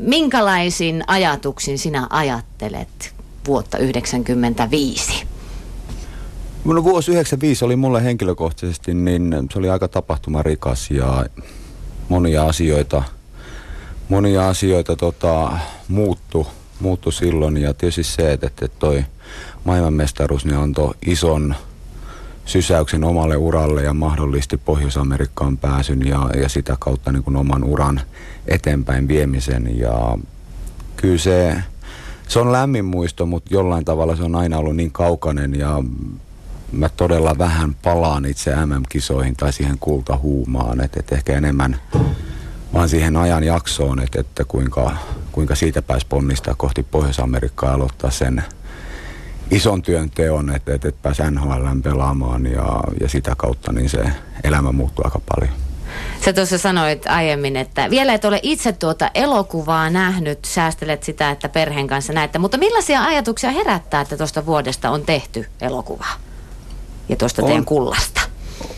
minkälaisin ajatuksin sinä ajattelet vuotta 1995? No vuosi 95 oli mulle henkilökohtaisesti, niin se oli aika tapahtumarikas ja monia asioita, monia asioita tota, muuttu, muuttu silloin. Ja tietysti se, että, että toi maailmanmestaruus niin antoi ison sysäyksen omalle uralle ja mahdollisti Pohjois-Amerikkaan pääsyn ja, ja sitä kautta niin kuin oman uran eteenpäin viemisen. Ja kyllä se, se on lämmin muisto, mutta jollain tavalla se on aina ollut niin kaukainen ja mä todella vähän palaan itse MM-kisoihin tai siihen kultahuumaan, että et ehkä enemmän vaan siihen ajan jaksoon, että, että kuinka, kuinka siitä pääsi ponnistaa kohti Pohjois-Amerikkaa ja aloittaa sen ison työn teon, että, että, että pääsi NHL pelaamaan ja, ja sitä kautta niin se elämä muuttuu aika paljon. Sä tuossa sanoit aiemmin, että vielä et ole itse tuota elokuvaa nähnyt, säästelet sitä, että perheen kanssa näette, mutta millaisia ajatuksia herättää, että tuosta vuodesta on tehty elokuvaa ja tuosta teidän kullasta?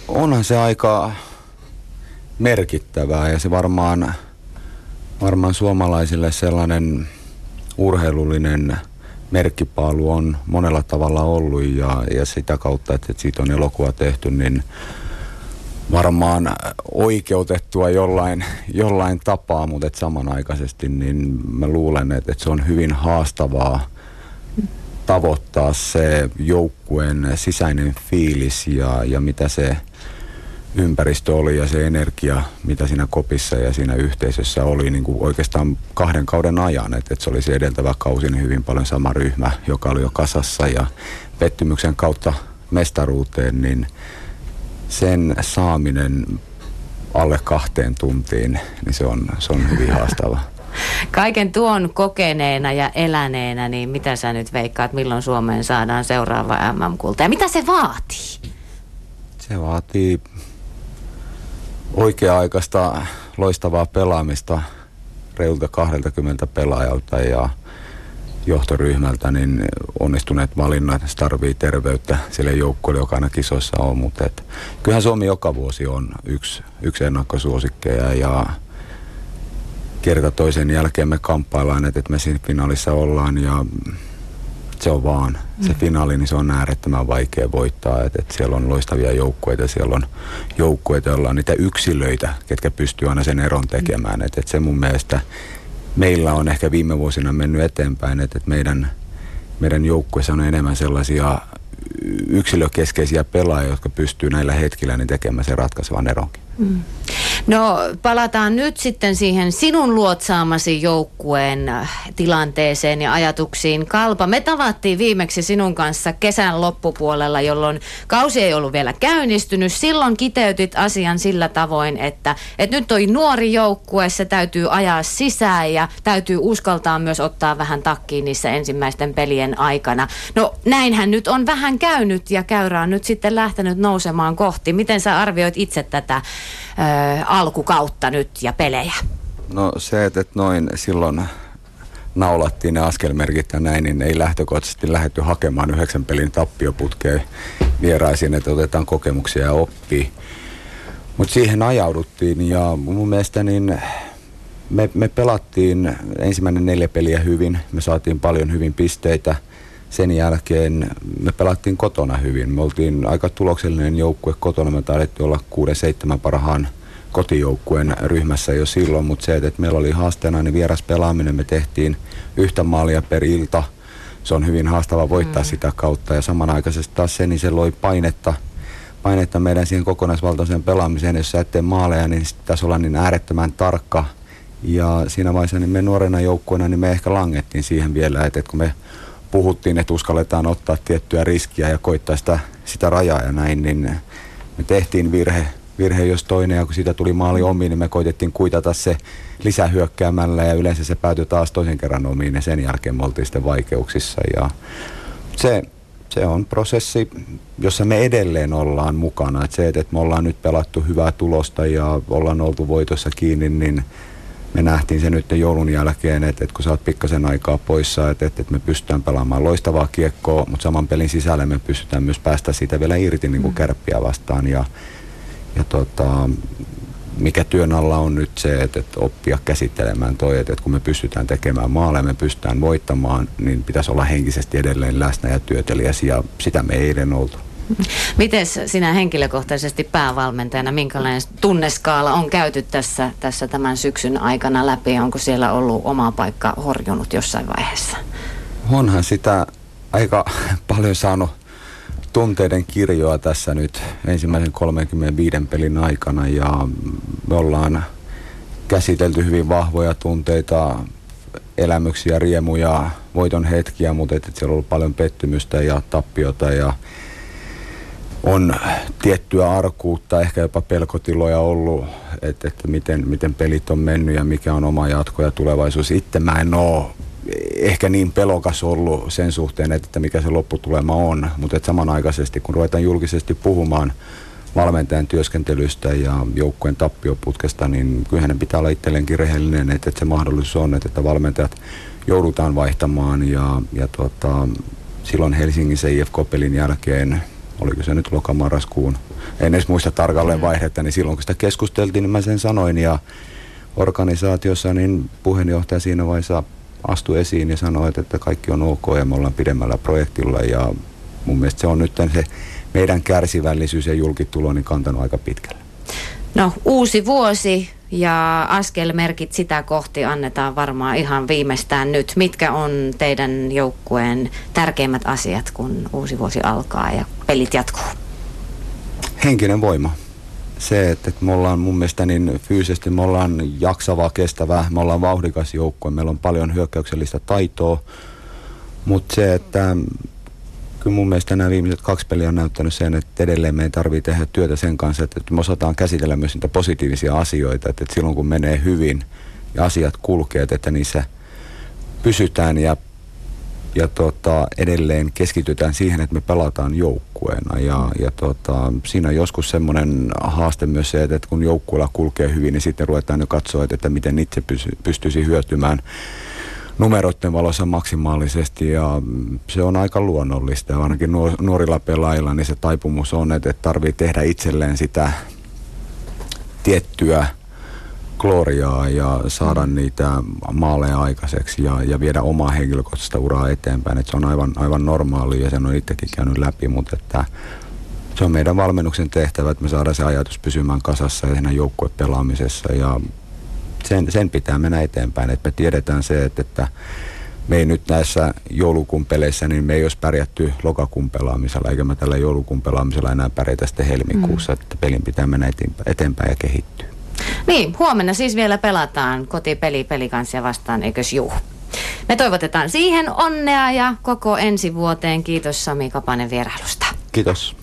Onhan se aika merkittävää ja se varmaan, varmaan suomalaisille sellainen urheilullinen merkkipaalu on monella tavalla ollut ja, ja sitä kautta, että, siitä on elokuva tehty, niin varmaan oikeutettua jollain, jollain tapaa, mutta et samanaikaisesti niin mä luulen, että, että se on hyvin haastavaa tavoittaa se joukkueen sisäinen fiilis ja, ja mitä se ympäristö oli ja se energia, mitä siinä kopissa ja siinä yhteisössä oli niin kuin oikeastaan kahden kauden ajan. Että, että se oli se edeltävä kausi niin hyvin paljon sama ryhmä, joka oli jo kasassa ja pettymyksen kautta mestaruuteen, niin sen saaminen alle kahteen tuntiin, niin se on, se on hyvin haastava. Kaiken tuon kokeneena ja eläneenä, niin mitä sä nyt veikkaat, milloin Suomeen saadaan seuraava MM-kulta ja mitä se vaatii? Se vaatii oikea-aikaista loistavaa pelaamista reilta 20 pelaajalta ja johtoryhmältä, niin onnistuneet valinnat, tarvii terveyttä sille joukkueelle, joka aina kisoissa on, mutta et, kyllähän Suomi joka vuosi on yksi, yksi ennakkosuosikkeja ja kerta toisen jälkeen me kamppaillaan, että, että me siinä finaalissa ollaan ja se on vaan. Se mm. finaali, niin se on äärettömän vaikea voittaa. Et, et siellä on loistavia joukkueita, siellä on joukkueita, joilla on niitä yksilöitä, ketkä pystyy aina sen eron tekemään. Et, et se mun mielestä meillä on ehkä viime vuosina mennyt eteenpäin, että et meidän, meidän joukkueessa on enemmän sellaisia yksilökeskeisiä pelaajia, jotka pystyy näillä hetkillä niin tekemään sen ratkaisevan eronkin. Mm. No palataan nyt sitten siihen sinun luotsaamasi joukkueen äh, tilanteeseen ja ajatuksiin. Kalpa, me tavattiin viimeksi sinun kanssa kesän loppupuolella, jolloin kausi ei ollut vielä käynnistynyt. Silloin kiteytit asian sillä tavoin, että, että nyt toi nuori joukkue, se täytyy ajaa sisään ja täytyy uskaltaa myös ottaa vähän takkiin niissä ensimmäisten pelien aikana. No näinhän nyt on vähän käynyt ja käyrä on nyt sitten lähtenyt nousemaan kohti. Miten sä arvioit itse tätä ö, alkukautta nyt ja pelejä? No se, että noin silloin naulattiin ne askelmerkit ja näin, niin ei lähtökohtaisesti lähdetty hakemaan yhdeksän pelin tappioputkeen vieraisiin, että otetaan kokemuksia ja oppii. Mutta siihen ajauduttiin ja mun mielestä niin me, me pelattiin ensimmäinen neljä peliä hyvin, me saatiin paljon hyvin pisteitä. Sen jälkeen me pelattiin kotona hyvin. Me oltiin aika tuloksellinen joukkue kotona, me taidettiin olla 6-7 parhaan kotijoukkueen ryhmässä jo silloin, mutta se, että meillä oli haasteena niin vieras pelaaminen, me tehtiin yhtä maalia per ilta. Se on hyvin haastava voittaa mm. sitä kautta ja samanaikaisesti taas se, niin se loi painetta, painetta meidän siihen kokonaisvaltaiseen pelaamiseen. Jos sä et tee maaleja, niin pitäisi olla niin äärettömän tarkka. Ja siinä vaiheessa niin me nuorena joukkueena, niin me ehkä langettiin siihen vielä, että, että kun me puhuttiin, että uskalletaan ottaa tiettyä riskiä ja koittaa sitä, sitä rajaa ja näin, niin me tehtiin virhe, virhe jos toinen ja kun siitä tuli maali omiin, niin me koitettiin kuitata se lisähyökkäämällä ja yleensä se päätyi taas toisen kerran omiin ja sen jälkeen me oltiin sitten vaikeuksissa ja se, se on prosessi, jossa me edelleen ollaan mukana. Et se, että me ollaan nyt pelattu hyvää tulosta ja ollaan oltu voitossa kiinni, niin me nähtiin se nyt joulun jälkeen, että, että kun sä oot pikkasen aikaa poissa, että, että, että me pystytään pelaamaan loistavaa kiekkoa, mutta saman pelin sisällä me pystytään myös päästä siitä vielä irti niin kuin mm. kärppiä vastaan. Ja, ja tota, mikä työn alla on nyt se, että, että oppia käsittelemään toi, että, että kun me pystytään tekemään maaleja, me pystytään voittamaan, niin pitäisi olla henkisesti edelleen läsnä ja työtelijäs ja sitä me ei eilen oltu. Miten sinä henkilökohtaisesti päävalmentajana, minkälainen tunneskaala on käyty tässä, tässä tämän syksyn aikana läpi? Onko siellä ollut oma paikka horjunut jossain vaiheessa? Onhan sitä aika paljon saanut tunteiden kirjoa tässä nyt ensimmäisen 35 pelin aikana ja me ollaan käsitelty hyvin vahvoja tunteita, elämyksiä, riemuja, voiton hetkiä, mutta et, et siellä on ollut paljon pettymystä ja tappiota ja on tiettyä arkuutta, ehkä jopa pelkotiloja ollut, että, että miten, miten pelit on mennyt ja mikä on oma jatko ja tulevaisuus. Itse mä en ole ehkä niin pelokas ollut sen suhteen, että mikä se lopputulema on, mutta että samanaikaisesti kun ruvetaan julkisesti puhumaan valmentajan työskentelystä ja joukkueen tappioputkesta, niin kyllähän pitää olla itselleenkin rehellinen, että, että se mahdollisuus on, että, että valmentajat joudutaan vaihtamaan ja, ja tota, silloin Helsingin IFK-pelin jälkeen oliko se nyt lokamarraskuun, en edes muista tarkalleen mm. vaihetta, niin silloin kun sitä keskusteltiin, niin mä sen sanoin ja organisaatiossa niin puheenjohtaja siinä vaiheessa astui esiin ja sanoi, että kaikki on ok ja me ollaan pidemmällä projektilla ja mun mielestä se on nyt se meidän kärsivällisyys ja julkitulo niin kantanut aika pitkälle. No uusi vuosi ja askelmerkit sitä kohti annetaan varmaan ihan viimeistään nyt. Mitkä on teidän joukkueen tärkeimmät asiat, kun uusi vuosi alkaa ja pelit jatkuu? Henkinen voima. Se, että me ollaan mun mielestä niin fyysisesti, me ollaan jaksavaa, kestävää, me ollaan vauhdikas joukkue, meillä on paljon hyökkäyksellistä taitoa, mutta se, että kyllä mun mielestä nämä viimeiset kaksi peliä on näyttänyt sen, että edelleen me ei tarvitse tehdä työtä sen kanssa, että me osataan käsitellä myös niitä positiivisia asioita, että silloin kun menee hyvin ja asiat kulkee, että niissä pysytään ja, ja tota, edelleen keskitytään siihen, että me pelataan joukkueena. Ja, ja tota, siinä on joskus semmoinen haaste myös se, että kun joukkueella kulkee hyvin, niin sitten ruvetaan jo katsoa, että, että miten itse pystyisi hyötymään numeroiden valossa maksimaalisesti ja se on aika luonnollista. Ainakin nuorilla pelaajilla niin se taipumus on, että tarvii tehdä itselleen sitä tiettyä gloriaa ja saada mm. niitä maaleja aikaiseksi ja, ja viedä omaa henkilökohtaista uraa eteenpäin. Et se on aivan, aivan normaali ja sen on itsekin käynyt läpi, mutta että se on meidän valmennuksen tehtävä, että me saadaan se ajatus pysymään kasassa ja siinä joukkuepelaamisessa ja sen, sen pitää mennä eteenpäin, että me tiedetään se, että, että me ei nyt näissä joulukuun peleissä, niin me ei olisi pärjätty lokakuun pelaamisella, eikä me tällä joulukuun pelaamisella enää pärjätä sitten helmikuussa, mm. että pelin pitää mennä eteenpäin ja kehittyä. Niin, huomenna siis vielä pelataan kotipeli pelikansia vastaan, eikös juu? Me toivotetaan siihen onnea ja koko ensi vuoteen. Kiitos Sami Kapanen vierailusta. Kiitos.